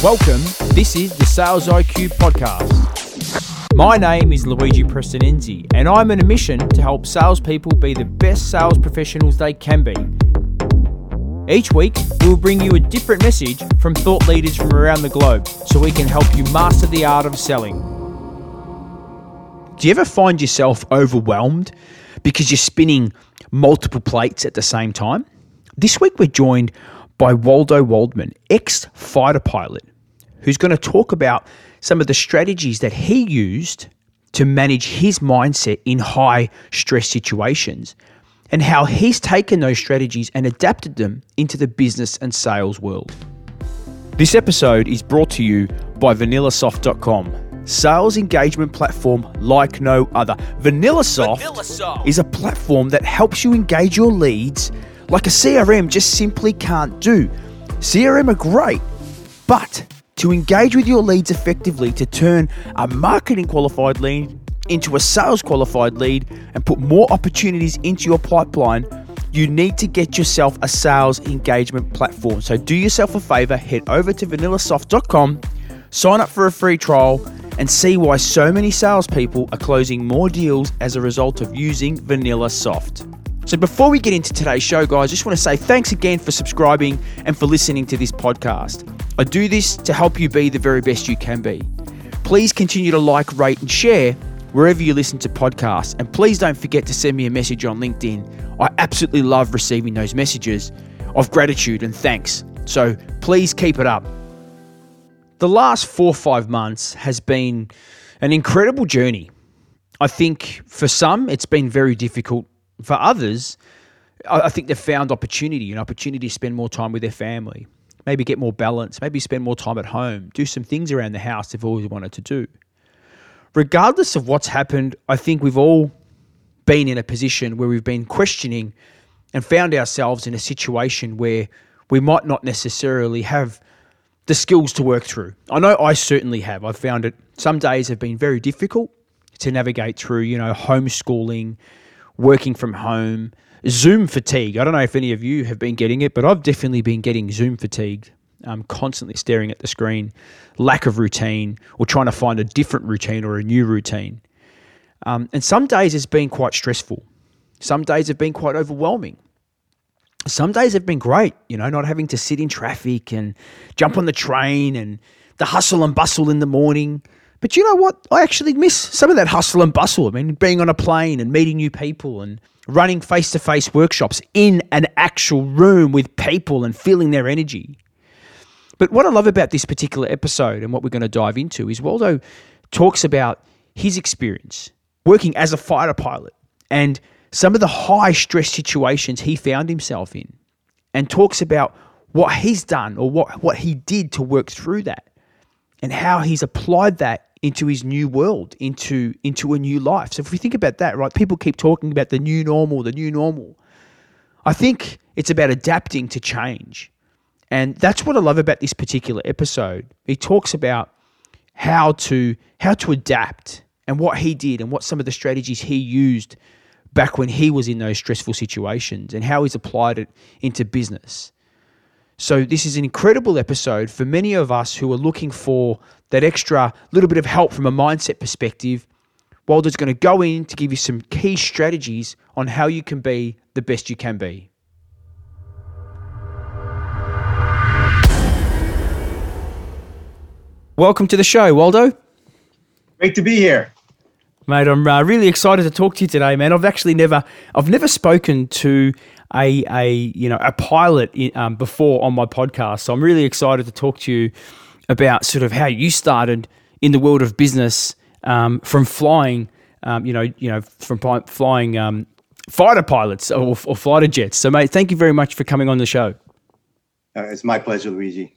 Welcome, this is the Sales IQ Podcast. My name is Luigi Prestinenzi, and I'm on a mission to help salespeople be the best sales professionals they can be. Each week, we'll bring you a different message from thought leaders from around the globe so we can help you master the art of selling. Do you ever find yourself overwhelmed because you're spinning multiple plates at the same time? This week, we're joined by Waldo Waldman, ex fighter pilot, who's going to talk about some of the strategies that he used to manage his mindset in high stress situations and how he's taken those strategies and adapted them into the business and sales world. This episode is brought to you by vanillasoft.com, sales engagement platform like no other. VanillaSoft, VanillaSoft is a platform that helps you engage your leads like a CRM just simply can't do. CRM are great, but to engage with your leads effectively, to turn a marketing qualified lead into a sales qualified lead and put more opportunities into your pipeline, you need to get yourself a sales engagement platform. So do yourself a favor, head over to vanillasoft.com, sign up for a free trial, and see why so many salespeople are closing more deals as a result of using VanillaSoft. So before we get into today's show, guys, just want to say thanks again for subscribing and for listening to this podcast. I do this to help you be the very best you can be. Please continue to like, rate, and share wherever you listen to podcasts. And please don't forget to send me a message on LinkedIn. I absolutely love receiving those messages of gratitude and thanks. So please keep it up. The last four or five months has been an incredible journey. I think for some, it's been very difficult for others, I think they've found opportunity, an opportunity to spend more time with their family, maybe get more balance, maybe spend more time at home, do some things around the house they've always wanted to do. Regardless of what's happened, I think we've all been in a position where we've been questioning and found ourselves in a situation where we might not necessarily have the skills to work through. I know I certainly have. I've found it some days have been very difficult to navigate through, you know, homeschooling, working from home, Zoom fatigue. I don't know if any of you have been getting it, but I've definitely been getting Zoom fatigued. I'm constantly staring at the screen, lack of routine, or trying to find a different routine or a new routine. Um, and some days it's been quite stressful. Some days have been quite overwhelming. Some days have been great, you know, not having to sit in traffic and jump on the train and the hustle and bustle in the morning. But you know what? I actually miss some of that hustle and bustle. I mean, being on a plane and meeting new people and running face to face workshops in an actual room with people and feeling their energy. But what I love about this particular episode and what we're going to dive into is Waldo talks about his experience working as a fighter pilot and some of the high stress situations he found himself in and talks about what he's done or what, what he did to work through that and how he's applied that into his new world, into into a new life. So if we think about that, right, people keep talking about the new normal, the new normal. I think it's about adapting to change. And that's what I love about this particular episode. He talks about how to how to adapt and what he did and what some of the strategies he used back when he was in those stressful situations and how he's applied it into business. So, this is an incredible episode for many of us who are looking for that extra little bit of help from a mindset perspective. Waldo's going to go in to give you some key strategies on how you can be the best you can be. Welcome to the show, Waldo. Great to be here. Mate, I'm uh, really excited to talk to you today, man. I've actually never, I've never spoken to a, a you know a pilot in, um, before on my podcast. So I'm really excited to talk to you about sort of how you started in the world of business um, from flying, um, you know, you know, from flying um, fighter pilots or, or, fighter jets. So, mate, thank you very much for coming on the show. Uh, it's my pleasure, Luigi.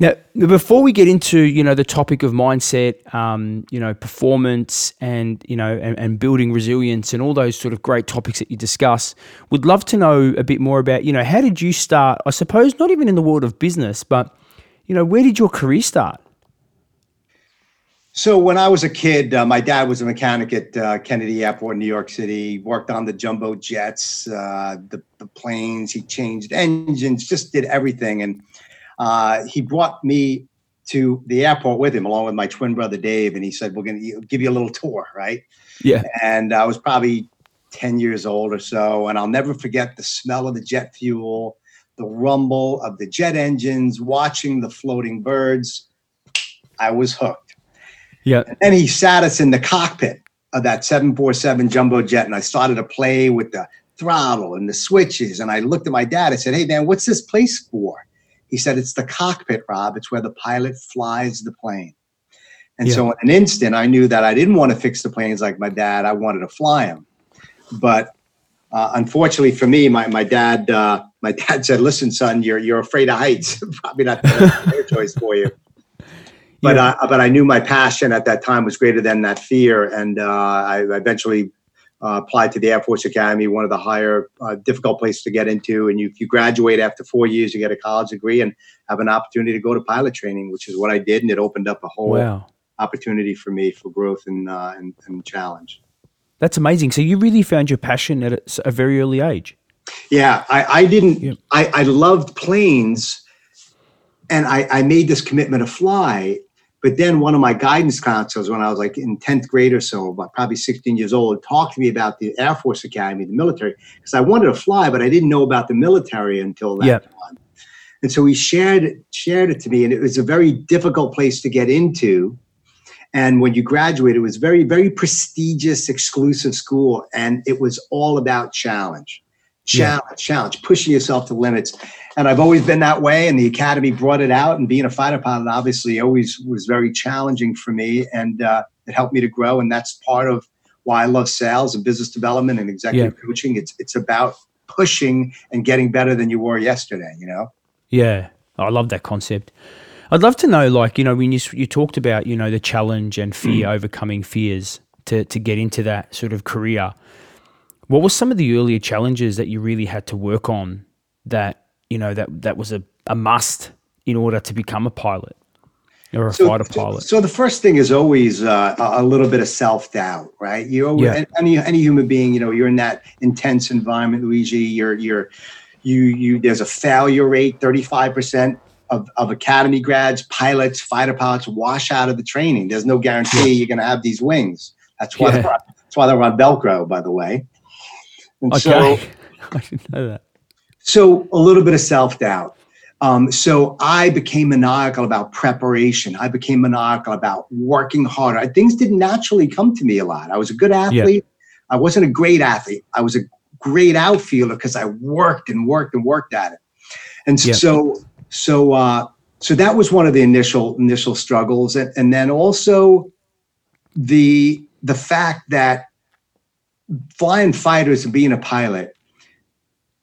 Now, before we get into you know the topic of mindset, um, you know performance, and you know and, and, building resilience, and all those sort of great topics that you discuss, would love to know a bit more about you know how did you start? I suppose not even in the world of business, but you know where did your career start? So when I was a kid, uh, my dad was a mechanic at uh, Kennedy Airport, in New York City. Worked on the jumbo jets, uh, the, the planes. He changed engines, just did everything, and uh, he brought me to the airport with him, along with my twin brother Dave, and he said, "We're going to give you a little tour, right?" Yeah. And I was probably ten years old or so, and I'll never forget the smell of the jet fuel, the rumble of the jet engines, watching the floating birds. I was hooked. Yeah. And then he sat us in the cockpit of that 747 jumbo jet, and I started to play with the throttle and the switches. And I looked at my dad. I said, "Hey, man, what's this place for?" He said, "It's the cockpit, Rob. It's where the pilot flies the plane." And Yeah. so, in an instant, I knew that I didn't want to fix the planes like my dad. I wanted to fly them. But uh, unfortunately for me, my my dad uh, my dad said, "Listen, son, you're you're afraid of heights. Probably not the choice for you." But Yeah. uh, but I knew my passion at that time was greater than that fear, and uh, I eventually uh, applied to the Air Force Academy, one of the higher uh, difficult places to get into. And you you graduate after four years, you get a college degree, and have an opportunity to go to pilot training, which is what I did, and it opened up a whole Wow. opportunity for me for growth and uh, and, and challenge. That's amazing. So you really found your passion at a very early age. Yeah, I, I didn't. Yeah. I, I loved planes, and I, I made this commitment to fly. But then one of my guidance counselors, when I was like in tenth grade or so, about probably sixteen years old, talked to me about the Air Force Academy, the military, because I wanted to fly, but I didn't know about the military until that Yeah. time. And so he shared it, shared it to me, and it was a very difficult place to get into. And when you graduate, it was very, very prestigious, exclusive school, and it was all about challenge Yeah. challenge, challenge, pushing yourself to limits. And I've always been that way. And the academy brought it out. And being a fighter pilot obviously always was very challenging for me. And uh, it helped me to grow. And that's part of why I love sales and business development and executive coaching. It's it's about pushing and getting better than you were yesterday. You know. Yeah, I love that concept. I'd love to know, like, you know, when you you talked about, you know, the challenge and fear, overcoming fears to to get into that sort of career. What were some of the earlier challenges that you really had to work on that you know that that was a, a must in order to become a pilot or a fighter pilot? So the first thing is always uh, a a little bit of self doubt, right? You always, Yeah. any any human being, you know, you're in that intense environment, Luigi. You're you're you you. There's a failure rate, thirty five percent. Of, of academy grads, pilots, fighter pilots wash out of the training. There's no guarantee you're going to have these wings. That's why Yeah. they're, that's why they're on Velcro, by the way. And so, Okay, I didn't know that. so a little bit of self doubt. Um, so I became maniacal about preparation. I became maniacal about working harder. I- Things didn't naturally come to me a lot. I was a good athlete. I wasn't a great athlete. I was a great outfielder because I worked and worked and worked at it. And Yeah. so, so, uh, so that was one of the initial initial struggles, and, and then also the the fact that flying fighters and being a pilot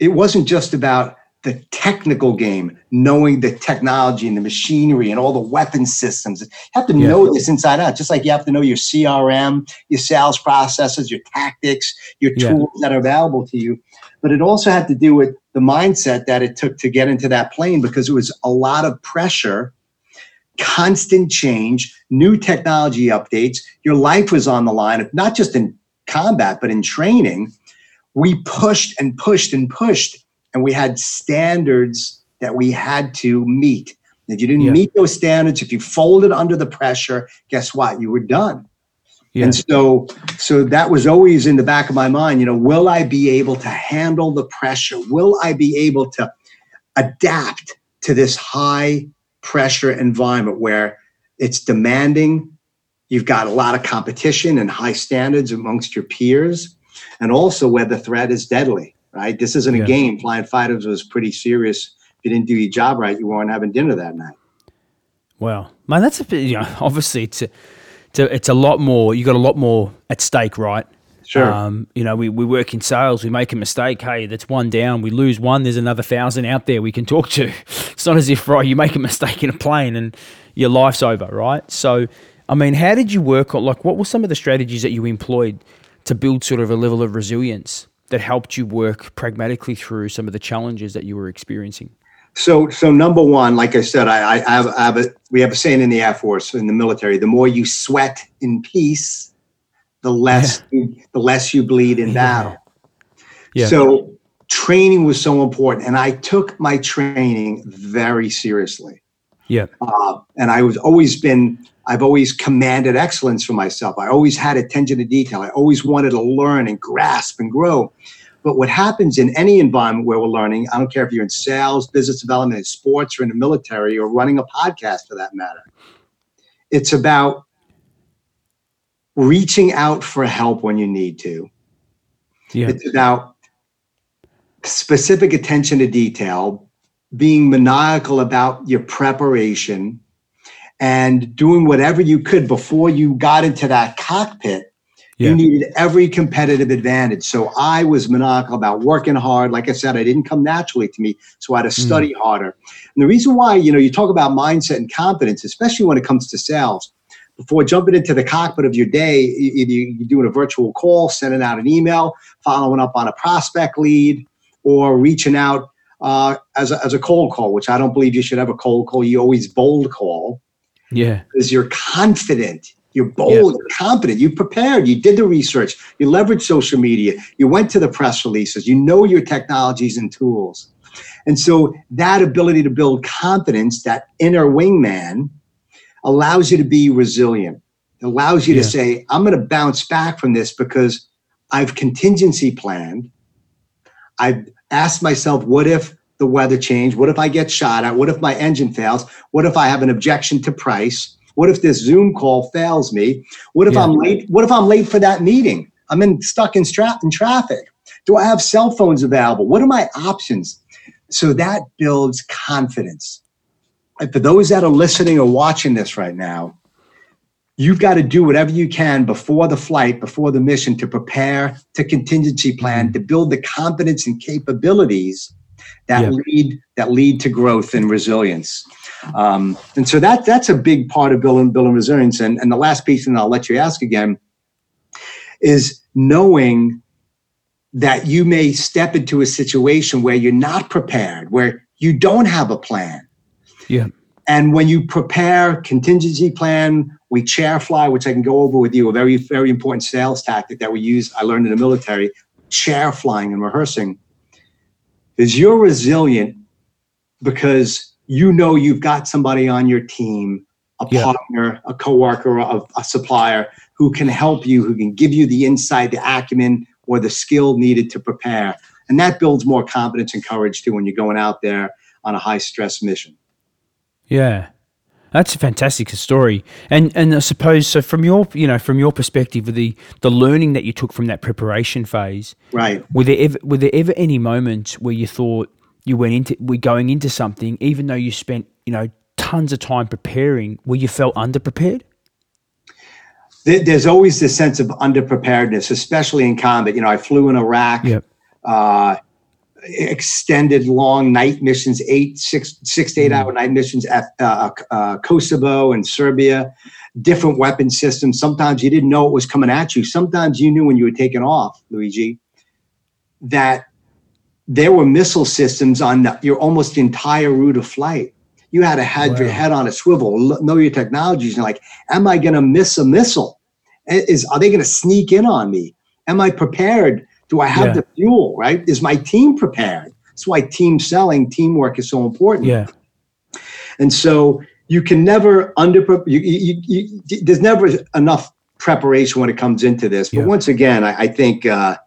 it wasn't just about the technical game, knowing the technology and the machinery and all the weapon systems. You have to Yeah. know this inside out, just like you have to know your CRM, your sales processes, your tactics, your Yeah. tools that are available to you. But it also had to do with the mindset that it took to get into that plane because it was a lot of pressure, constant change, new technology updates. Your life was on the line, not just in combat, but in training we pushed and pushed and pushed and we had standards that we had to meet. If you didn't Yeah. meet those standards if you folded under the pressure guess what? You were done. Yeah, and so so that was always in the back of my mind you know will i be able to handle the pressure? Will i be able to adapt to this high pressure environment where it's demanding? You've got a lot of competition and high standards amongst your peers. And also where the threat is deadly right this isn't Yeah. a game flying fighters was pretty serious if you didn't do your job right you weren't having dinner that night wow, man, that's a bit. You know, obviously it's a, it's a, it's a lot more. You got a lot more at stake, right? sure Um, you know, we, we work in sales, we make a mistake. Hey, that's one down. We lose one. There's another thousand out there we can talk to. It's not as if, right, you make a mistake in a plane and your life's over, right? So, I mean, how did you work on, like, what were some of the strategies that you employed to build sort of a level of resilience that helped you work pragmatically through some of the challenges that you were experiencing? So, so number one, like I said, I, I have, I have a, we have a saying in the Air Force, in the military: the more you sweat in peace, the less you, the less you bleed in battle. Yeah. So, training was so important, and I took my training very seriously. Yeah. Uh, and I was always been, I've always commanded excellence for myself. I always had attention to detail. I always wanted to learn and grasp and grow. But what happens in any environment where we're learning, I don't care if you're in sales, business development, in sports, or in the military, or running a podcast for that matter, it's about reaching out for help when you need to. Yeah. It's about specific attention to detail, being maniacal about your preparation, and doing whatever you could before you got into that cockpit. Yeah. You needed every competitive advantage. So I was maniacal about working hard. Like I said, I didn't come naturally to me, so I had to study harder. And the reason why, you know, you talk about mindset and confidence, especially when it comes to sales, before jumping into the cockpit of your day, either you're doing a virtual call, sending out an email, following up on a prospect lead, or reaching out uh, as, a, as a cold call, which I don't believe you should have a cold call. You always bold call Yeah. because you're confident. You're bold, you're confident, you prepared, you did the research, you leveraged social media, you went to the press releases, you know your technologies and tools. And so that ability to build confidence, that inner wingman, allows you to be resilient. It allows you Yeah. to say, I'm going to bounce back from this because I've contingency planned. I've asked myself, what if the weather change? What if I get shot at? What if my engine fails? What if I have an objection to price? What if this Zoom call fails me? What if Yeah. I'm late? What if I'm late for that meeting? I'm in stuck in, stra- in traffic. Do I have cell phones available? What are my options? So that builds confidence. And for those that are listening or watching this right now, you've got to do whatever you can before the flight, before the mission to prepare, to contingency plan, to build the confidence and capabilities that Yeah. lead that lead to growth and resilience. Um, and so that that's a big part of building building resilience. And, and the last piece, and I'll let you ask again, is knowing that you may step into a situation where you're not prepared, where you don't have a plan. Yeah. And when you prepare contingency plan, we chair fly, which I can go over with you, a very, very important sales tactic that we use. I learned in the military, chair flying and rehearsing. Is you're resilient because you know you've got somebody on your team, a Yeah. partner, a coworker, a, a supplier who can help you, who can give you the insight, the acumen, or the skill needed to prepare. And that builds more confidence and courage too when you're going out there on a high stress mission. Yeah. That's a fantastic story. And and I suppose so from your you know, from your perspective the the learning that you took from that preparation phase, Right. were there ever were there ever any moments where you thought you went into we going into something, even though you spent, you know, tons of time preparing, where you felt underprepared? There's always this sense of underpreparedness, especially in combat. You know, I flew in Iraq. Yep. uh, extended long night missions, eight, six, six to eight hour night missions at uh, uh, Kosovo and Serbia, different weapon systems. Sometimes you didn't know it was coming at you. Sometimes you knew when you were taking off, Luigi, that there were missile systems on the- your almost entire route of flight. You had to have your head on a swivel, know your technologies. And like, am I going to miss a missile? Is are they going to sneak in on me? Am I prepared? Do I have Yeah. the fuel? Right? Is my team prepared? That's why team selling, teamwork is so important. Yeah. And so you can never under you, you, you, there's never enough preparation when it comes into this. But Yeah. once again, I, I think uh,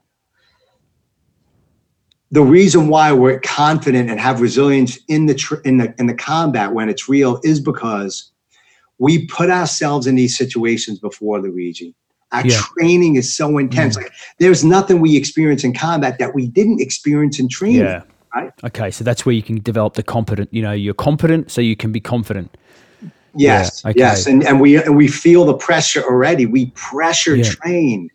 the reason why we're confident and have resilience in the tr- in the in the combat when it's real is because we put ourselves in these situations before Luigi. Our Yeah. training is so intense. Mm. Like there's nothing we experience in combat that we didn't experience in training. Yeah. Right. Okay, so that's where you can develop the competent. You know, you're competent, so you can be confident. Yes, Yeah, okay. yes, and and we and we feel the pressure already. We pressure Yeah. train.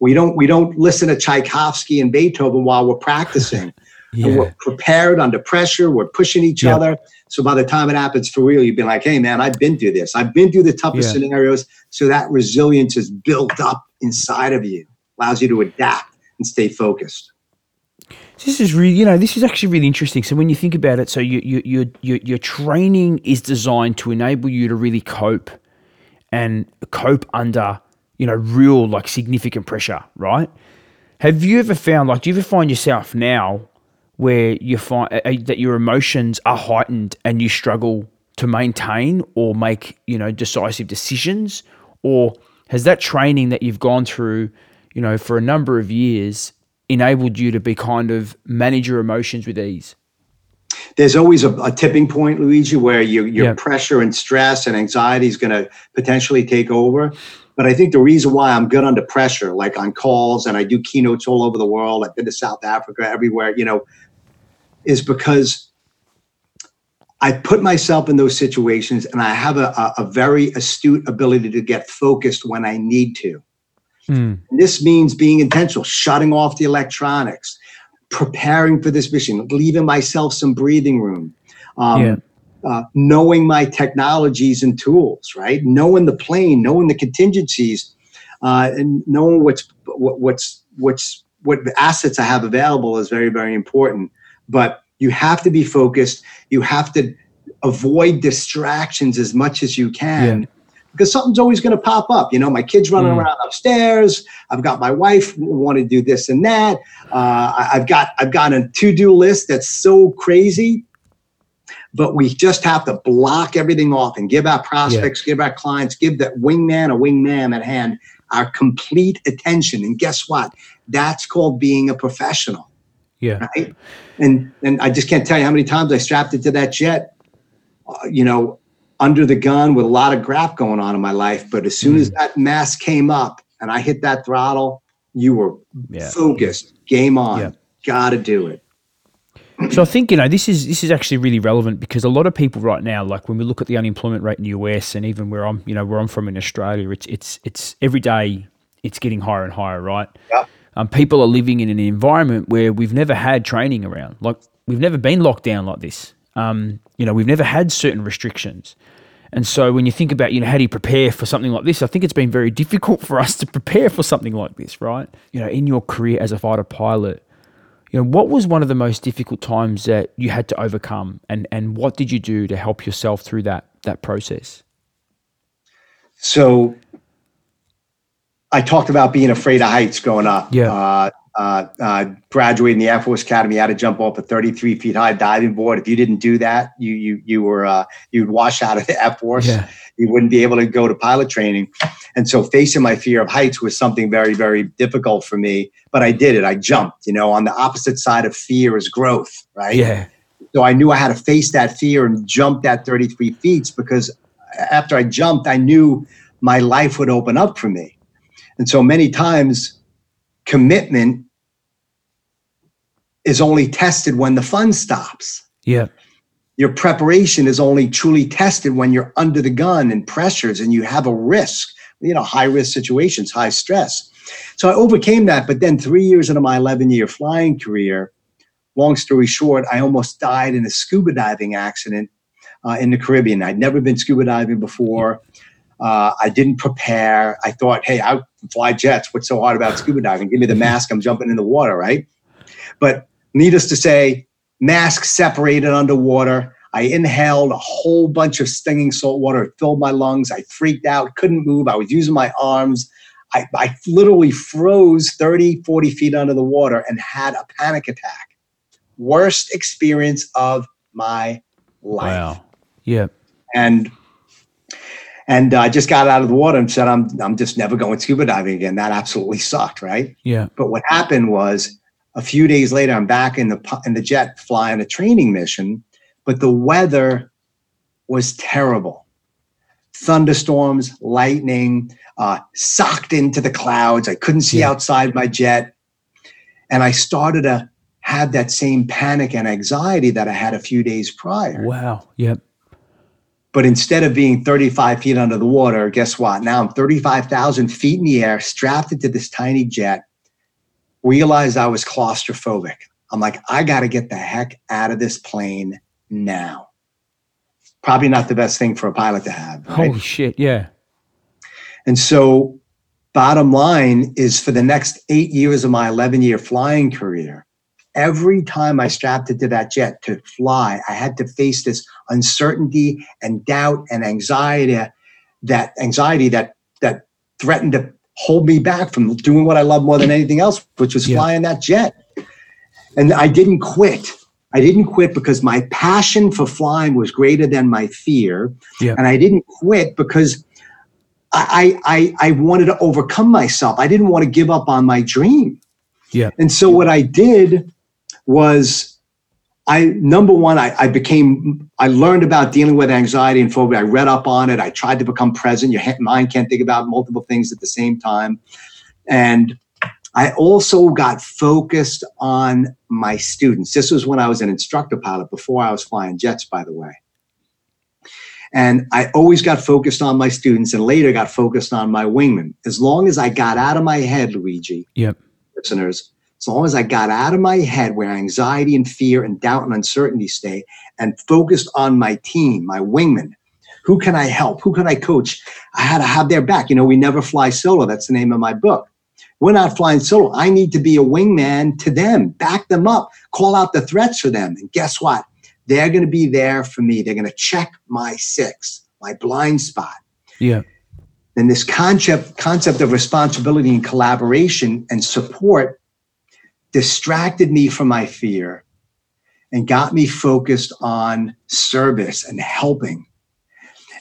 We don't we don't listen to Tchaikovsky and Beethoven while we're practicing. And we're prepared under pressure. We're pushing each Yeah. other. So by the time it happens for real, you've been like, "Hey, man, I've been through this. I've been through the toughest Yeah. scenarios." So that resilience is built up inside of you, allows you to adapt and stay focused. This is really, you know, this is actually really interesting. So when you think about it, so you, you, your your your training is designed to enable you to really cope and cope under, you know, real like significant pressure, right? Have you ever found, like, do you ever find yourself now where you find uh, that your emotions are heightened and you struggle to maintain or make you know decisive decisions, or has that training that you've gone through, you know, for a number of years, enabled you to be kind of manage your emotions with ease? There's always a, a tipping point, Luigi, where you, your yeah. pressure and stress and anxiety is going to potentially take over. But I think the reason why I'm good under pressure, like on calls and I do keynotes all over the world, I've been to South Africa, everywhere, you know, is because I put myself in those situations and I have a, a, very astute ability to get focused when I need to. Mm. This means being intentional, shutting off the electronics, preparing for this mission, leaving myself some breathing room. Um, yeah. Uh, knowing my technologies and tools, right? Knowing the plane, knowing the contingencies, uh, and knowing what's what, what's what's what assets I have available is very very important. But you have to be focused. You have to avoid distractions as much as you can. Yeah because something's always going to pop up. You know, my kids running mm. around upstairs. I've got my wife want to do this and that. Uh, I've got I've got a to do list that's so crazy. But we just have to block everything off and give our prospects, yeah. give our clients, give that wingman a wingman at hand our complete attention. And guess what? That's called being a professional. Yeah. Right. And and I just can't tell you how many times I strapped it to that jet. Uh, you know, under the gun with a lot of graph going on in my life. But as soon mm. as that mass came up and I hit that throttle, you were yeah. focused, game on, yeah. got to do it. So I think you know this is this is actually really relevant because a lot of people right now, like when we look at the unemployment rate in the US and even where I'm, you know, where I'm from in Australia, it's it's it's every day it's getting higher and higher, right? Yeah. Um, people are living in an environment where we've never had training around, like we've never been locked down like this. Um, you know, we've never had certain restrictions. And so when you think about, you know, how do you prepare for something like this? I think it's been very difficult for us to prepare for something like this, right? You know, in your career as a fighter pilot, you know, what was one of the most difficult times that you had to overcome and and what did you do to help yourself through that that process? So I talked about being afraid of heights growing up. Yeah. Uh, uh, uh, graduating the Air Force Academy, had to jump off a 33 feet high diving board. If you didn't do that, you you you were uh, you'd wash out of the Air Force. Yeah. You wouldn't be able to go to pilot training. And so, facing my fear of heights was something very very difficult for me. But I did it. I jumped. You know, on the opposite side of fear is growth, right? Yeah. So I knew I had to face that fear and jump that 33 feet because after I jumped, I knew my life would open up for me. And so many times commitment is only tested when the fun stops. Yeah. Your preparation is only truly tested when you're under the gun and pressures and you have a risk, you know, high risk situations, high stress. So I overcame that. But then three years into my 11 year flying career, long story short, I almost died in a scuba diving accident uh, in the Caribbean. I'd never been scuba diving before. Uh, I didn't prepare. I thought, hey, I fly jets. What's so hard about scuba diving? Give me the mask. I'm jumping in the water, right? But needless to say, mask separated underwater. I inhaled a whole bunch of stinging salt water. It filled my lungs. I freaked out, couldn't move. I was using my arms. I, I literally froze 30, 40 feet under the water and had a panic attack. Worst experience of my life. Wow. Yeah. And and I uh, just got out of the water and said, I'm, I'm just never going scuba diving again. That absolutely sucked, right? Yeah. But what happened was a few days later, I'm back in the, in the jet flying a training mission, but the weather was terrible. Thunderstorms, lightning, uh, socked into the clouds. I couldn't see yeah. outside my jet. And I started to have that same panic and anxiety that I had a few days prior. Wow. Yep. But instead of being 35 feet under the water, guess what? Now I'm 35,000 feet in the air, strapped into this tiny jet, realized I was claustrophobic. I'm like, I got to get the heck out of this plane now. Probably not the best thing for a pilot to have. Right? Holy shit. Yeah. And so, bottom line is for the next eight years of my 11 year flying career, every time I strapped into that jet to fly, I had to face this uncertainty and doubt and anxiety that anxiety that that threatened to hold me back from doing what I love more than anything else, which was yeah. flying that jet. And I didn't quit. I didn't quit because my passion for flying was greater than my fear. Yeah. And I didn't quit because I, I, I wanted to overcome myself. I didn't want to give up on my dream. Yeah. And so what I did was I number one, I, I, became I learned about dealing with anxiety and phobia. I read up on it. I tried to become present. Your mind can't think about multiple things at the same time. And I also got focused on my students. This was when I was an instructor pilot before I was flying jets, by the way. And I always got focused on my students and later got focused on my wingman. As long as I got out of my head, Luigi, yep. listeners, as long as I got out of my head where anxiety and fear and doubt and uncertainty stay and focused on my team, my wingman, who can I help? Who can I coach? I had to have their back. You know, we never fly solo. That's the name of my book. We're not flying solo. I need to be a wingman to them, back them up, call out the threats for them. And guess what? They're going to be there for me. They're going to check my six, my blind spot. Yeah. Then this concept concept of responsibility and collaboration and support distracted me from my fear and got me focused on service and helping.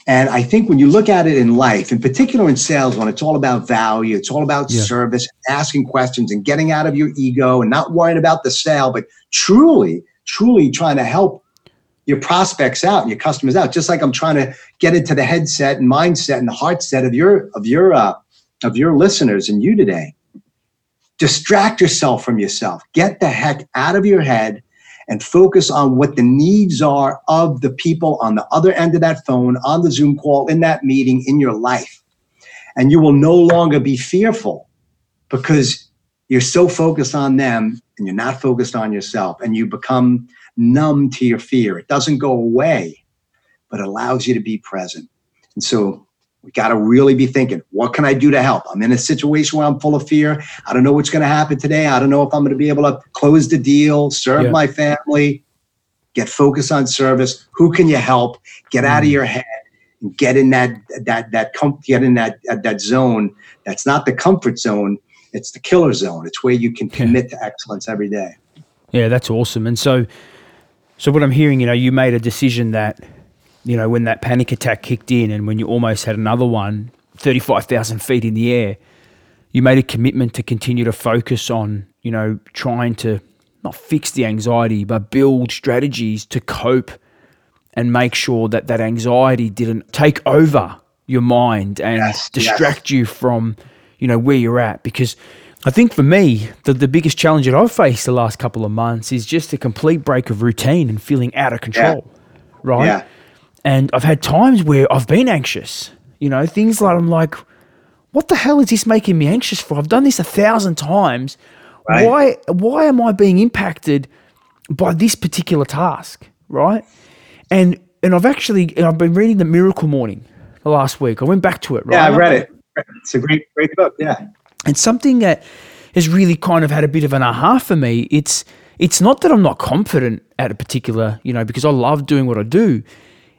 And I think when you look at it in life, in particular in sales, when it's all about value, it's all about yeah. service, asking questions and getting out of your ego and not worrying about the sale, but truly, truly trying to help your prospects out and your customers out. Just like I'm trying to get into the headset and mindset and the heart set of your of your uh, of your listeners and you today distract yourself from yourself. Get the heck out of your head and focus on what the needs are of the people on the other end of that phone, on the Zoom call, in that meeting, in your life. And you will no longer be fearful because you're so focused on them and you're not focused on yourself and you become numb to your fear. It doesn't go away, but allows you to be present. And so we got to really be thinking, what can I do to help? I'm in a situation where I'm full of fear. I don't know what's going to happen today. I don't know if I'm going to be able to close the deal, serve yeah. my family, get focused on service. Who can you help? Get out of mm. your head and get in that that that com- get in that that zone. That's not the comfort zone. It's the killer zone. It's where you can commit yeah. to excellence every day. Yeah, that's awesome. And so, so what I'm hearing, you know, you made a decision that you know, when that panic attack kicked in and when you almost had another one 35,000 feet in the air, you made a commitment to continue to focus on, you know, trying to not fix the anxiety, but build strategies to cope and make sure that that anxiety didn't take over your mind and yes, distract yes. you from, you know, where you're at. Because I think for me, the, the biggest challenge that I've faced the last couple of months is just a complete break of routine and feeling out of control. Yeah. Right. Yeah. And I've had times where I've been anxious, you know, things like I'm like, what the hell is this making me anxious for? I've done this a thousand times. Right. Why why am I being impacted by this particular task? Right. And and I've actually and I've been reading the Miracle Morning the last week. I went back to it, right? Yeah, I read it. It's a great, great book. Yeah. And something that has really kind of had a bit of an aha for me, it's it's not that I'm not confident at a particular, you know, because I love doing what I do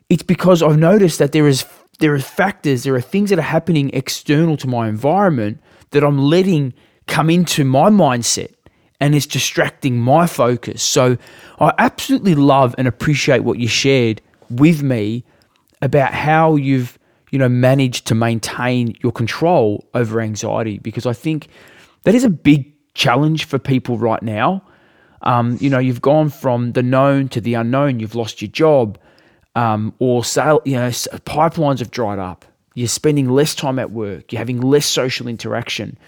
it's because I've noticed that there is there are factors, there are things that are happening external to my environment that I'm letting come into my mindset and it's distracting my focus. So I absolutely love and appreciate what you shared with me about how you've you know managed to maintain your control over anxiety because I think that is a big challenge for people right now. Um, you know, you've gone from the known to the unknown. You've lost your job um, or sale, you know, pipelines have dried up. You're spending less time at work. You're having less social interaction.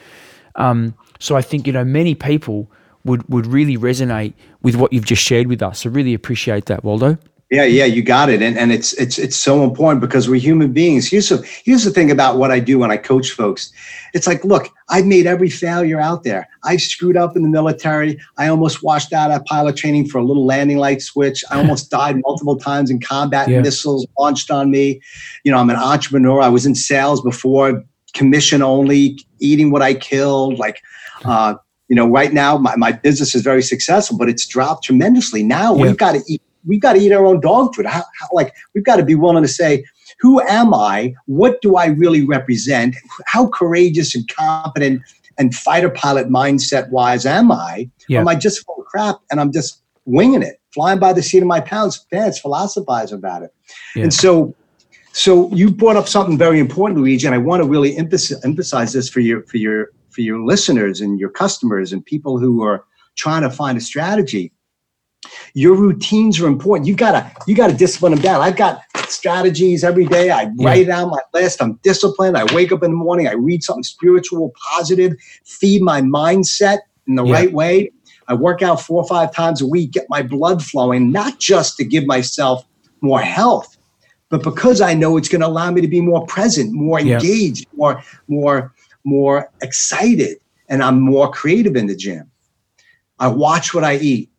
Um, so I think you know many people would would really resonate with what you've just shared with us. So really appreciate that, Waldo. Yeah, yeah, you got it. And and it's it's it's so important because we're human beings. Here's the here's the thing about what I do when I coach folks. It's like, look, I've made every failure out there. I screwed up in the military. I almost washed out at pilot training for a little landing light switch. I almost died multiple times in combat yeah. missiles launched on me. You know, I'm an entrepreneur. I was in sales before, commission only, eating what I killed. Like, uh, you know, right now my, my business is very successful, but it's dropped tremendously. Now yeah. we've got to eat we've got to eat our own dog food. How, how, like we've got to be willing to say, who am I? What do I really represent? How courageous and competent and fighter pilot mindset wise am I? Yeah. Am I just full of crap and I'm just winging it? flying by the seat of my pants, pants philosophize about it. Yeah. And so, so you brought up something very important, Luigi, and I want to really emphasize, emphasize this for your for your for your listeners and your customers and people who are trying to find a strategy. Your routines are important. You gotta you gotta discipline them down. I've got strategies every day. I yeah. write down my list. I'm disciplined. I wake up in the morning. I read something spiritual, positive, feed my mindset in the yeah. right way. I work out four or five times a week, get my blood flowing, not just to give myself more health, but because I know it's going to allow me to be more present, more engaged, yeah. more more more excited, and I'm more creative in the gym. I watch what I eat.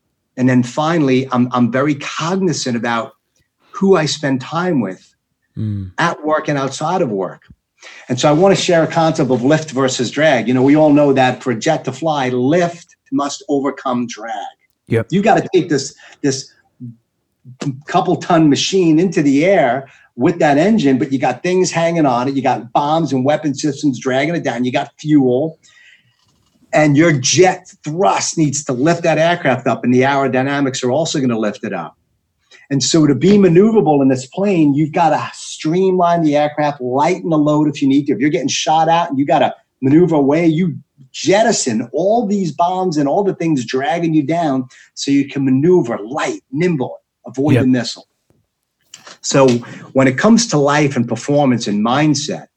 And then finally, I'm, I'm very cognizant about who I spend time with mm. at work and outside of work. And so I want to share a concept of lift versus drag. You know, we all know that for a jet to fly, lift must overcome drag. Yep. You got to take this this couple ton machine into the air with that engine, but you got things hanging on it. You got bombs and weapon systems dragging it down. You got fuel. And your jet thrust needs to lift that aircraft up, and the aerodynamics are also going to lift it up. And so to be maneuverable in this plane, you've got to streamline the aircraft, lighten the load if you need to. If you're getting shot at and you got to maneuver away, you jettison all these bombs and all the things dragging you down so you can maneuver light, nimble, avoid yep. the missile. So when it comes to life and performance and mindset,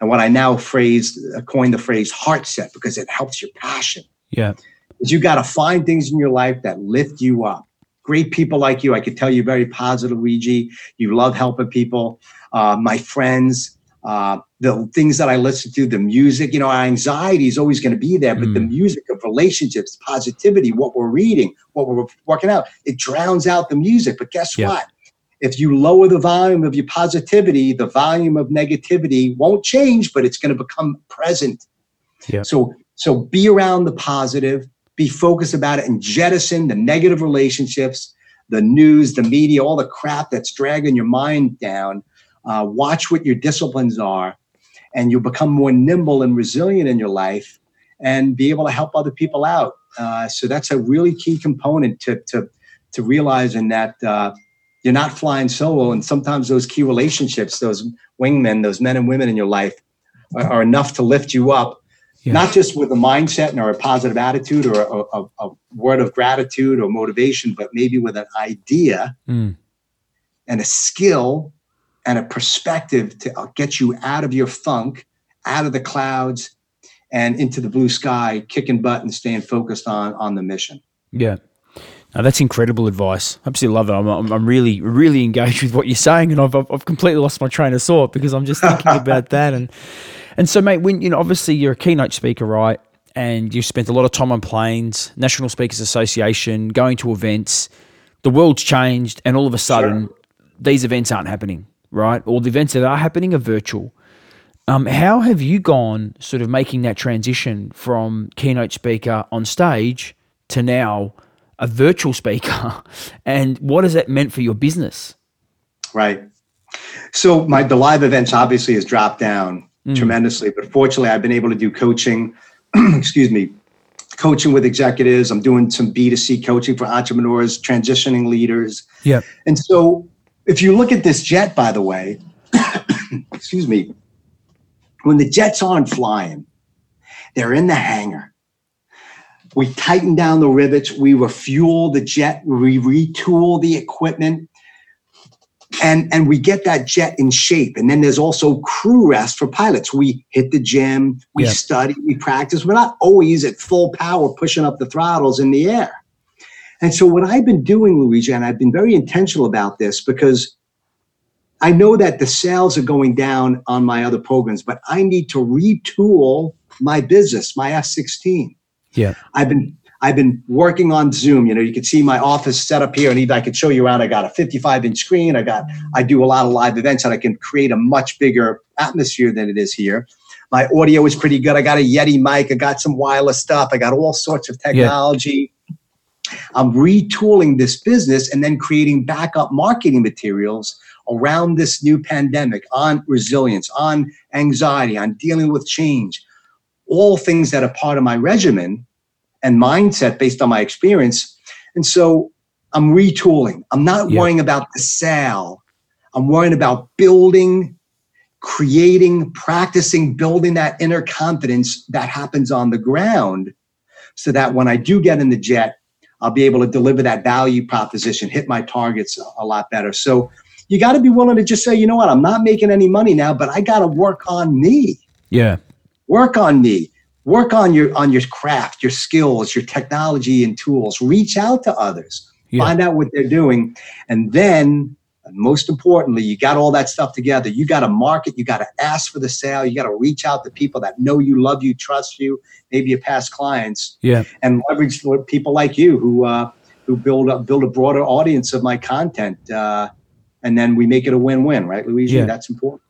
and what I now phrase, uh, coined the phrase heart set because it helps your passion. Yeah. Is you got to find things in your life that lift you up great people like you. I could tell you very positive, Luigi. You love helping people. Uh, my friends, uh, the things that I listen to, the music, you know, our anxiety is always going to be there, but mm. the music of relationships, positivity, what we're reading, what we're working out, it drowns out the music. But guess yeah. what? If you lower the volume of your positivity, the volume of negativity won't change, but it's going to become present. Yeah. So, so be around the positive, be focused about it and jettison the negative relationships, the news, the media, all the crap that's dragging your mind down. Uh, watch what your disciplines are, and you'll become more nimble and resilient in your life and be able to help other people out. Uh, so that's a really key component to, to, to realizing that uh, you're not flying solo. And sometimes those key relationships, those wingmen, those men and women in your life are, are enough to lift you up yeah. not just with a mindset or a positive attitude or a, a, a, word of gratitude or motivation, but maybe with an idea mm. and a skill and a perspective to uh, get you out of your funk, out of the clouds, and into the blue sky, kicking butt and staying focused on on the mission. Yeah. Now, that's incredible advice. I absolutely love it. I'm, I'm, I'm, really, really engaged with what you're saying, and I've, I've completely lost my train of thought because I'm just thinking about that. And and so, mate, when you know, obviously you're a keynote speaker, right? And you've spent a lot of time on planes, National Speakers Association, going to events. The world's changed, and all of a sudden, sure. these events aren't happening, right? Or the events that are happening are virtual. Um, how have you gone, sort of making that transition from keynote speaker on stage to now a virtual speaker, and what has that meant for your business? Right. So my the live events obviously has dropped down mm. tremendously. But fortunately, I've been able to do coaching, excuse me, coaching with executives. I'm doing some B2C coaching for entrepreneurs, transitioning leaders. Yeah. And so if you look at this jet, by the way, excuse me, when the jets aren't flying, they're in the hangar. We tighten down the rivets, we refuel the jet, we retool the equipment, and and we get that jet in shape. And then there's also crew rest for pilots. We hit the gym. We yeah. study. We practice. We're not always at full power pushing up the throttles in the air. And so what i've been doing luigi and i've been very intentional about this because i know that the sales are going down on my other programs but i need to retool my business my f-16 yeah i've been I've been working on Zoom. You know, you can see my office set up here, and even I could show you around. I got a 55 inch screen. I got, I do a lot of live events, and I can create a much bigger atmosphere than it is here. My audio is pretty good. I got a Yeti mic. I got some wireless stuff. I got all sorts of technology. Yeah. I'm retooling this business and then creating backup marketing materials around this new pandemic on resilience, on anxiety, on dealing with change, all things that are part of my regimen and mindset based on my experience. And so I'm retooling. I'm not Yeah. worrying about the sale. I'm worrying about building, creating, practicing, building that inner confidence that happens on the ground so that when I do get in the jet, I'll be able to deliver that value proposition, hit my targets a- a lot better. So you got to be willing to just say, you know what, I'm not making any money now, but I got to work on me Yeah. Work on me. Work on your on your craft your skills your technology and tools. Reach out to others. Yeah. find out what they're doing. And then most importantly you got all that stuff together. You got to market. You got to ask for the sale. You got to reach out to people that know you love you trust you maybe your past clients. Yeah. and leverage people like you who uh, who build up build a broader audience of my content uh, and then we make it a win-win right luigi? Yeah. that's important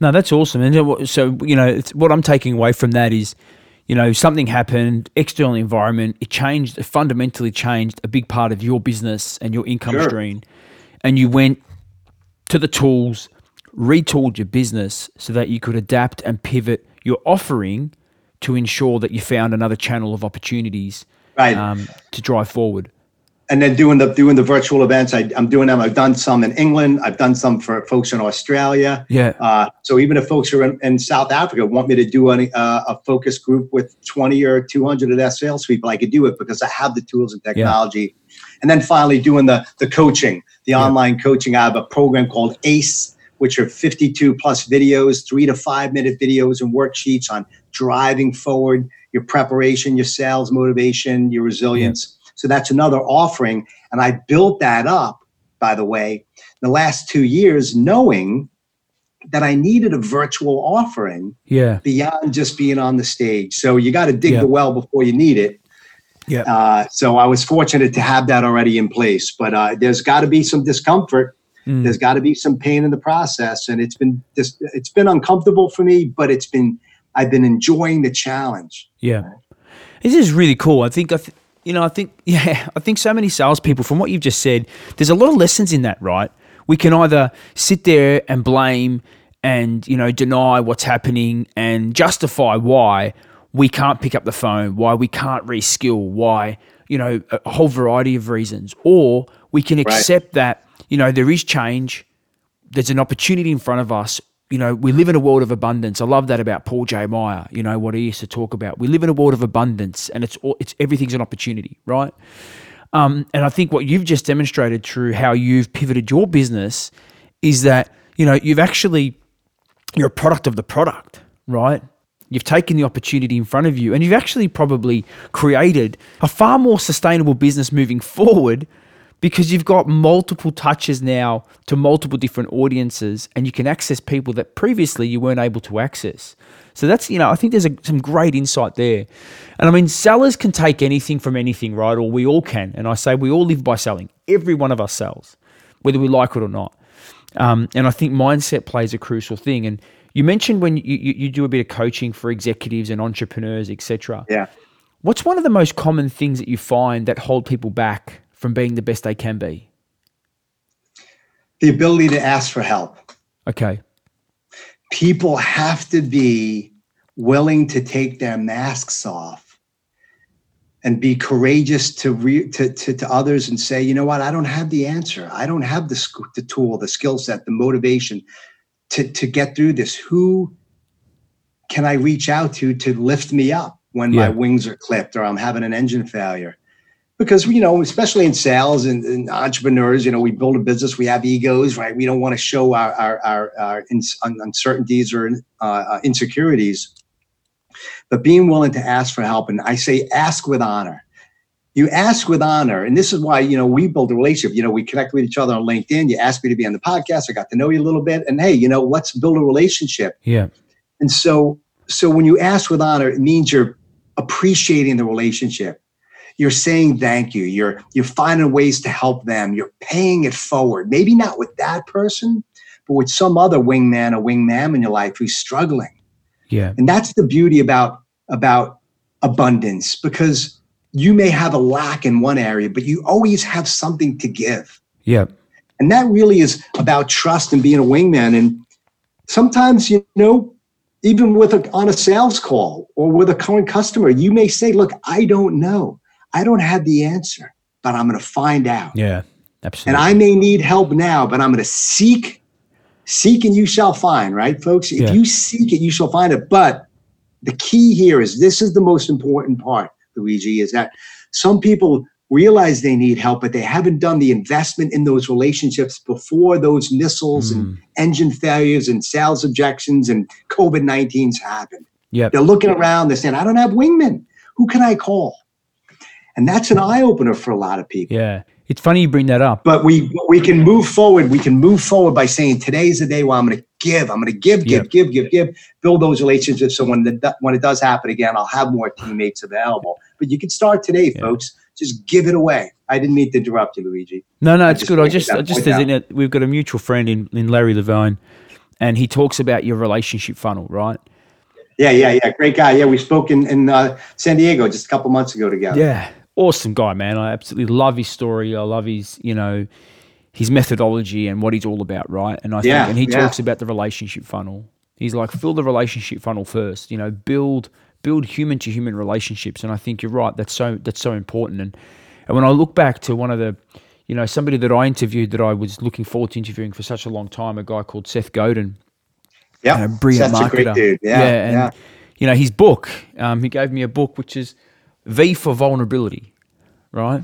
No, that's awesome. And so- so, you know, it's, what I'm taking away from that is, you know, something happened, external environment, it changed, it fundamentally changed a big part of your business and your income Sure. stream. And you went to the tools, retooled your business so that you could adapt and pivot your offering to ensure that you found another channel of opportunities right um, to drive forward. And then doing the doing the virtual events. I, I'm doing them. I've done some in England. I've done some for folks in Australia. Yeah. Uh, so even if folks are in, in South Africa want me to do any, uh, a focus group with 20 or 200 of their salespeople, I could do it because I have the tools and technology. Yeah. And then finally doing the the coaching, the online coaching. I have a program called ACE, which are 52 plus videos, three to five minute videos and worksheets on driving forward your preparation, your sales motivation, your resilience. So that's another offering. And I built that up, by the way, the last two years, knowing that I needed a virtual offering Yeah. beyond just being on the stage. So you got to dig Yeah. the well before you need it. Yeah. Uh, so I was fortunate to have that already in place. But uh, there's got to be some discomfort. Mm. There's got to be some pain in the process, and it's been this. It's been uncomfortable for me, but it's been. I've been enjoying the challenge. Yeah, this is really cool. I think I, th- you know, I think yeah, I think so many salespeople, from what you've just said, there's a lot of lessons in that, right? We can either sit there and blame and you know deny what's happening and justify why we can't pick up the phone, why we can't reskill, why you know a a whole variety of reasons, or we can accept that you know there is change, there's an opportunity in front of us. You know, we live in a world of abundance. I love that about Paul J. Meyer. You know what he used to talk about. We live in a world of abundance, and it's all, it's everything's an opportunity, right? Um, and I think what you've just demonstrated through how you've pivoted your business is that you know you've actually you're a product of the product, right? You've taken the opportunity in front of you, and you've actually probably created a far more sustainable business moving forward because you've got multiple touches now to multiple different audiences and you can access people that previously you weren't able to access. So that's, you know, I think there's a, some great insight there. And I mean, sellers can take anything from anything, right? Or we all can. And I say we all live by selling. Every one of us sells, whether we like it or not. Um, and I think mindset plays a crucial thing. And you mentioned when you, you, you do a bit of coaching for executives and entrepreneurs, etc. Yeah. What's one of the most common things that you find that hold people back from being the best they can be? The ability to ask for help. Okay. people have to be willing to take their masks off and be courageous to, re, to, to, to others and say, you know what, I don't have the answer. I don't have the, sc- the tool, the skill set, the motivation to, to get through this. Who can I reach out to to lift me up when Yeah. my wings are clipped or I'm having an engine failure? Because, you know, especially in sales and, and entrepreneurs, you know, we build a business, we have egos, right? We don't want to show our, our, our, our uncertainties or uh, uh, insecurities. But being willing to ask for help, and I say ask with honor. You ask with honor, and this is why you know we build a relationship. You know, we connect with each other on LinkedIn. You asked me to be on the podcast. I got to know you a little bit, and hey, you know, let's build a relationship. Yeah. And so, so when you ask with honor, it means you're appreciating the relationship. You're saying thank you. You're you're finding ways to help them. You're paying it forward. Maybe not with that person, but with some other wingman or wingman in your life who's struggling. Yeah. And that's the beauty about about abundance because you may have a lack in one area, but you always have something to give. Yeah. And that really is about trust and being a wingman. And sometimes, you know, even with a, on a sales call or with a current customer, you may say, look, I don't know. I don't have the answer. but I'm going to find out. Yeah, absolutely. And I may need help now, but I'm going to seek, seek and you shall find, right, folks? If Yeah. you seek it, you shall find it. But the key here is this is the most important part, Luigi, is that some people realize they need help, but they haven't done the investment in those relationships before those missiles and Mm. engine failures and sales objections and COVID 19s happened. Yep. They're looking around, they're saying, I don't have wingmen. Who can I call? And that's an eye opener for a lot of people. Yeah. It's funny you bring that up. But we we can move forward. We can move forward by saying today's the day where I'm going to give. I'm going to give, give, Yeah. give, give, give. Build those relationships. So when the, when it does happen again, I'll have more teammates available. But you can start today, Yeah. folks. Just give it away. I didn't mean to interrupt you, Luigi. No, no, I it's good. I just, I just, point as in it, we've got a mutual friend in, in Larry Levine, and he talks about your relationship funnel, right? Yeah, yeah, yeah. Great guy. Yeah, we spoke in, in uh, San Diego just a couple months ago together. Yeah, awesome guy, man. I absolutely love his story. I love his, you know, his methodology and what he's all about, right? And I Yeah, think, and he yeah. talks about the relationship funnel. He's like, fill the relationship funnel first. You know, build build human to human relationships. And I think you're right. That's so that's so important. And and when I look back to one of the, you know, somebody that I interviewed that I was looking forward to interviewing for such a long time, a guy called Seth Godin, yeah. you know, brilliant marketer. dude. Yeah, and yeah. you know his book. Um, he gave me a book which is V for vulnerability, right?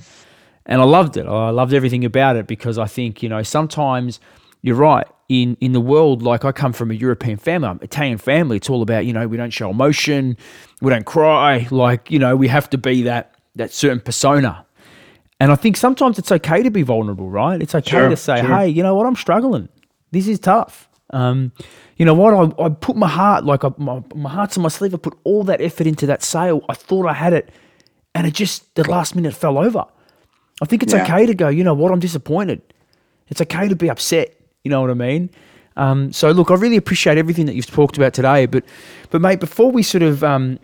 And I loved it. I loved everything about it because I think you know sometimes you're right in in the world. Like I come from a European family, I'm Italian family. It's all about you know we don't show emotion, we don't cry. Like you know we have to be that that certain persona. And I think sometimes it's okay to be vulnerable, right? It's okay Sure, to say, sure. hey, you know what, I'm struggling. This is tough. Um, you know what? I, I put my heart, like I, my, my heart's on my sleeve. I put all that effort into that sale. I thought I had it, and it just the last minute fell over. I think it's Yeah. okay to go. You know what? I'm disappointed. It's okay to be upset. You know what I mean? Um, so look, I really appreciate everything that you've talked about today. But, but mate, before we sort of um,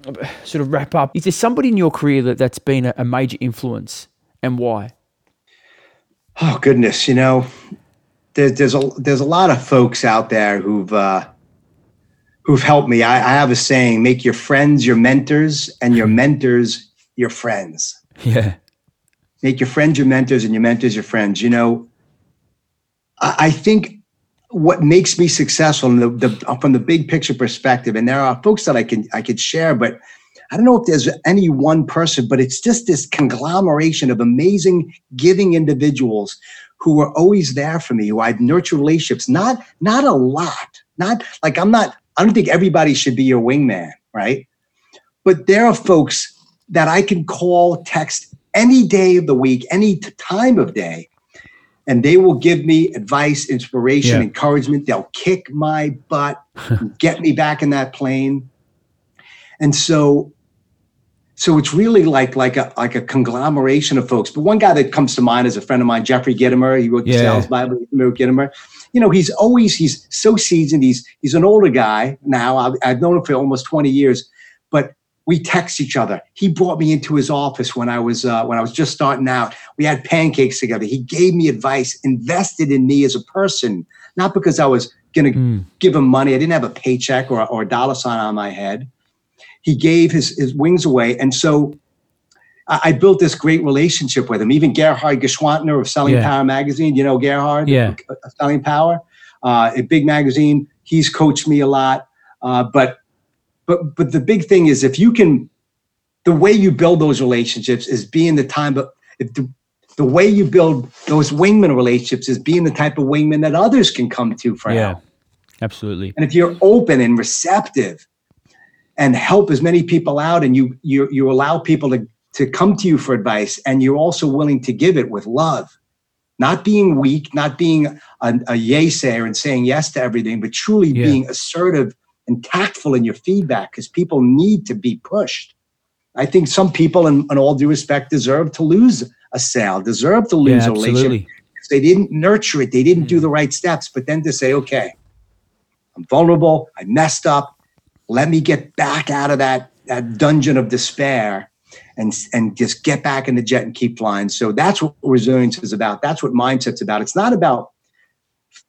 sort of wrap up, is there somebody in your career that that's been a, a major influence, and why? Oh goodness, you know, there, there's a there's a lot of folks out there who've uh, who've helped me. I, I have a saying: make your friends your mentors, and your mentors your friends. Yeah, Make your friends your mentors, and your mentors your friends. You know, I, I think what makes me successful the, the from the big picture perspective, and there are folks that I can I could share, but I don't know if there's any one person, but it's just this conglomeration of amazing giving individuals who were always there for me, who I've nurtured relationships, not not a lot, not like I'm not, I don't think everybody should be your wingman, right? But there are folks that I can call, text any day of the week, any time of day, and they will give me advice, inspiration, Yeah. encouragement. They'll kick my butt, get me back in that plane. And so so it's really like like a like a conglomeration of folks. But one guy that comes to mind is a friend of mine, Jeffrey Gitomer. He wrote the Yeah. Sales Bible. Gitomer? You know, he's always he's so seasoned. He's he's an older guy now. I've, I've known him for almost twenty years, but we text each other. He brought me into his office when I was uh, when I was just starting out. We had pancakes together. He gave me advice, invested in me as a person, not because I was going to Mm. give him money. I didn't have a paycheck or, or a dollar sign on my head. He gave his, his wings away. And so I, I built this great relationship with him. Even Gerhard Gschwandtner of Selling Yeah. Power magazine, you know Gerhard? Yeah. of Selling Power, uh, a big magazine. He's coached me a lot. Uh, but but but the big thing is if you can the way you build those relationships is being the time but if the, the way you build those wingman relationships is being the type of wingman that others can come to for yeah, help. absolutely. And if you're open and receptive and help as many people out and you you you allow people to to come to you for advice and you're also willing to give it with love, not being weak, not being a, a yay sayer and saying yes to everything, but truly Yeah. being assertive and tactful in your feedback because people need to be pushed. I think some people, in, in all due respect, deserve to lose a sale, deserve to lose Yeah, a relationship. They didn't nurture it they didn't do Hmm. the right steps but then to say okay i'm vulnerable i messed up let me get back out of that that dungeon of despair and and just get back in the jet and keep flying. So that's what resilience is about. That's what mindset's about. It's not about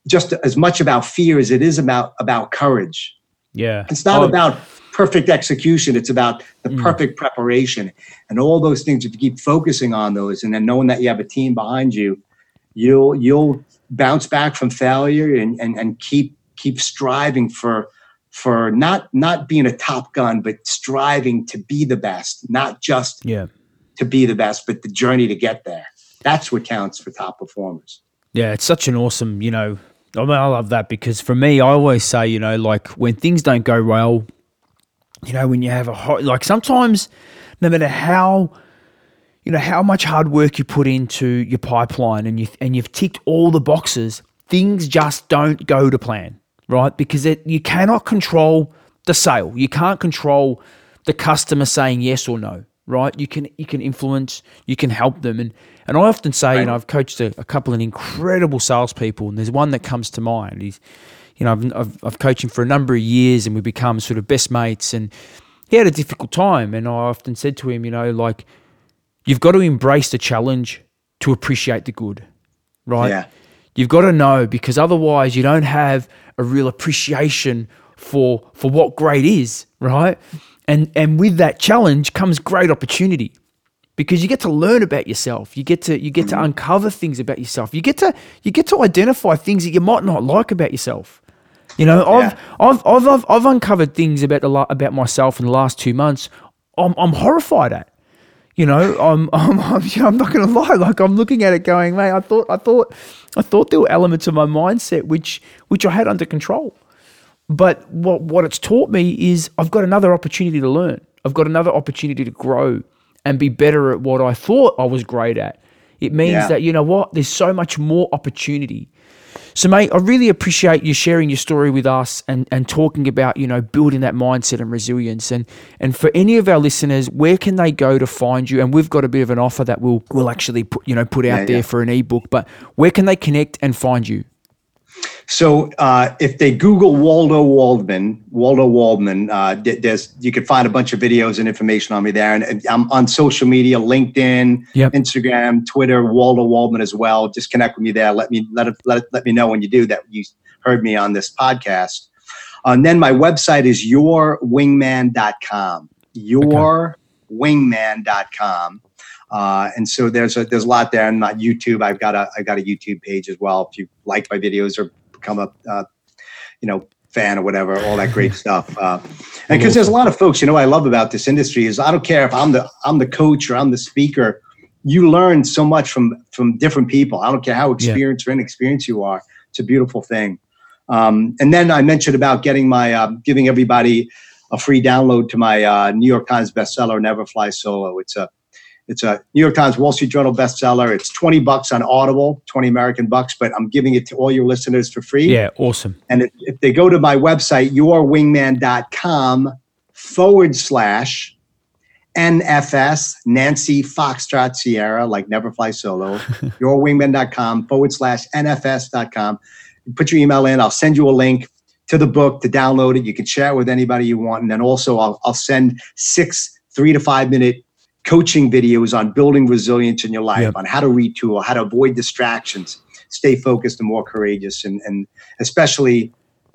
just as much about fear as it is about about courage Yeah, it's not Oh, about perfect execution. It's about the Mm. perfect preparation and all those things. If you keep focusing on those and then knowing that you have a team behind you, you'll you'll bounce back from failure and and, and keep keep striving for for not not being a top gun, but striving to be the best, not just Yeah. to be the best, but the journey to get there. That's what counts for top performers. Yeah, it's such an awesome, you know, I mean, I love that because for me, I always say, you know, like when things don't go well, you know, when you have a hot, like sometimes, no matter how, you know, how much hard work you put into your pipeline and you and you've ticked all the boxes, things just don't go to plan, right? Because it, you cannot control the sale, you can't control the customer saying yes or no, right? You can you can influence, you can help them, and and I often say, you know, I've coached a, a couple of incredible salespeople, and there's one that comes to mind. He's, you know, I've, I've I've coached him for a number of years, and we become sort of best mates, and he had a difficult time, and I often said to him, you know, like you've got to embrace the challenge to appreciate the good, right? Yeah. You've got to know because otherwise you don't have a real appreciation for for what great is, right? And and with that challenge comes great opportunity because you get to learn about yourself. You get to you get to mm. uncover things about yourself. You get to you get to identify things that you might not like about yourself. You know, I've, Yeah. I've, I've, I've, I've uncovered things about the about myself in the last two months. I'm, I'm horrified at. You know, I'm, I'm, I'm, you know, I'm not going to lie. Like I'm looking at it, going, mate, I thought, I thought, I thought there were elements of my mindset which, which I had under control. But what, what it's taught me is I've got another opportunity to learn. I've got another opportunity to grow and be better at what I thought I was great at. It means Yeah. that you know what, there's so much more opportunity. So, mate, I really appreciate you sharing your story with us and, and talking about, you know, building that mindset and resilience. And and for any of our listeners, where can they go to find you? And we've got a bit of an offer that we'll we'll actually put, you know, put out Yeah, there yeah. for an ebook. But where can they connect and find you? So uh, if they Google Waldo Waldman, Waldo Waldman, uh, there's you can find a bunch of videos and information on me there. And, and I'm on social media, LinkedIn, Yep. Instagram, Twitter, Waldo Waldman as well. Just connect with me there. Let me let let let me know when you do that you heard me on this podcast. and then my website is yourwingman.com. Yourwingman.com. Uh, and so there's a there's a lot there. And my YouTube, I've got a I've got a YouTube page as well. If you like my videos or become a uh, you know fan or whatever, all that great stuff. Uh, and because there's a lot of folks, you know, what I love about this industry is I don't care if I'm the I'm the coach or I'm the speaker. You learn so much from from different people. I don't care how experienced or inexperienced you are. It's a beautiful thing. Um, and then I mentioned about getting my uh, giving everybody a free download to my uh, New York Times bestseller, Never Fly Solo. It's a it's a New York Times, Wall Street Journal bestseller. It's 20 bucks on Audible, 20 American bucks, but I'm giving it to all your listeners for free. Yeah, awesome. And if, if they go to my website, yourwingman.com forward slash NFS, Nancy Foxtrot Sierra, like Never Fly Solo, yourwingman.com forward slash NFS.com. Put your email in. I'll send you a link to the book to download it. You can share it with anybody you want. And then also, I'll, I'll send six three to five minute coaching videos on building resilience in your life, Yep. on how to retool, how to avoid distractions, stay focused and more courageous, and, and especially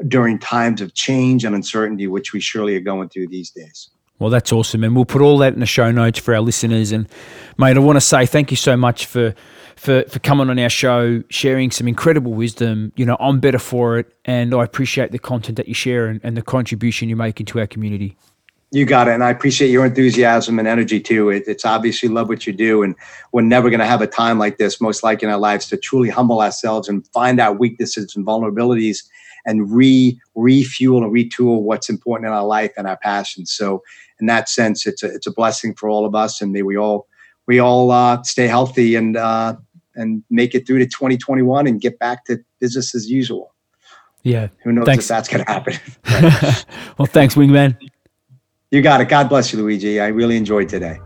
during times of change and uncertainty, which we surely are going through these days. Well, that's awesome, and we'll put all that in the show notes for our listeners. And mate, I want to say thank you so much for for for coming on our show, sharing some incredible wisdom. You know, I'm better for it, and I appreciate the content that you share and, and the contribution you make into our community. You got it. And I appreciate your enthusiasm and energy too. It, it's obviously love what you do. And we're never going to have a time like this, most likely in our lives, to truly humble ourselves and find our weaknesses and vulnerabilities and re refuel and retool what's important in our life and our passions. So in that sense, it's a, it's a blessing for all of us. And may we all, we all uh, stay healthy and, uh, and make it through to 2021 and get back to business as usual. Yeah. Who knows Thanks. if that's going to happen? well, thanks, Wingman. You got it. God bless you, Luigi. I really enjoyed today.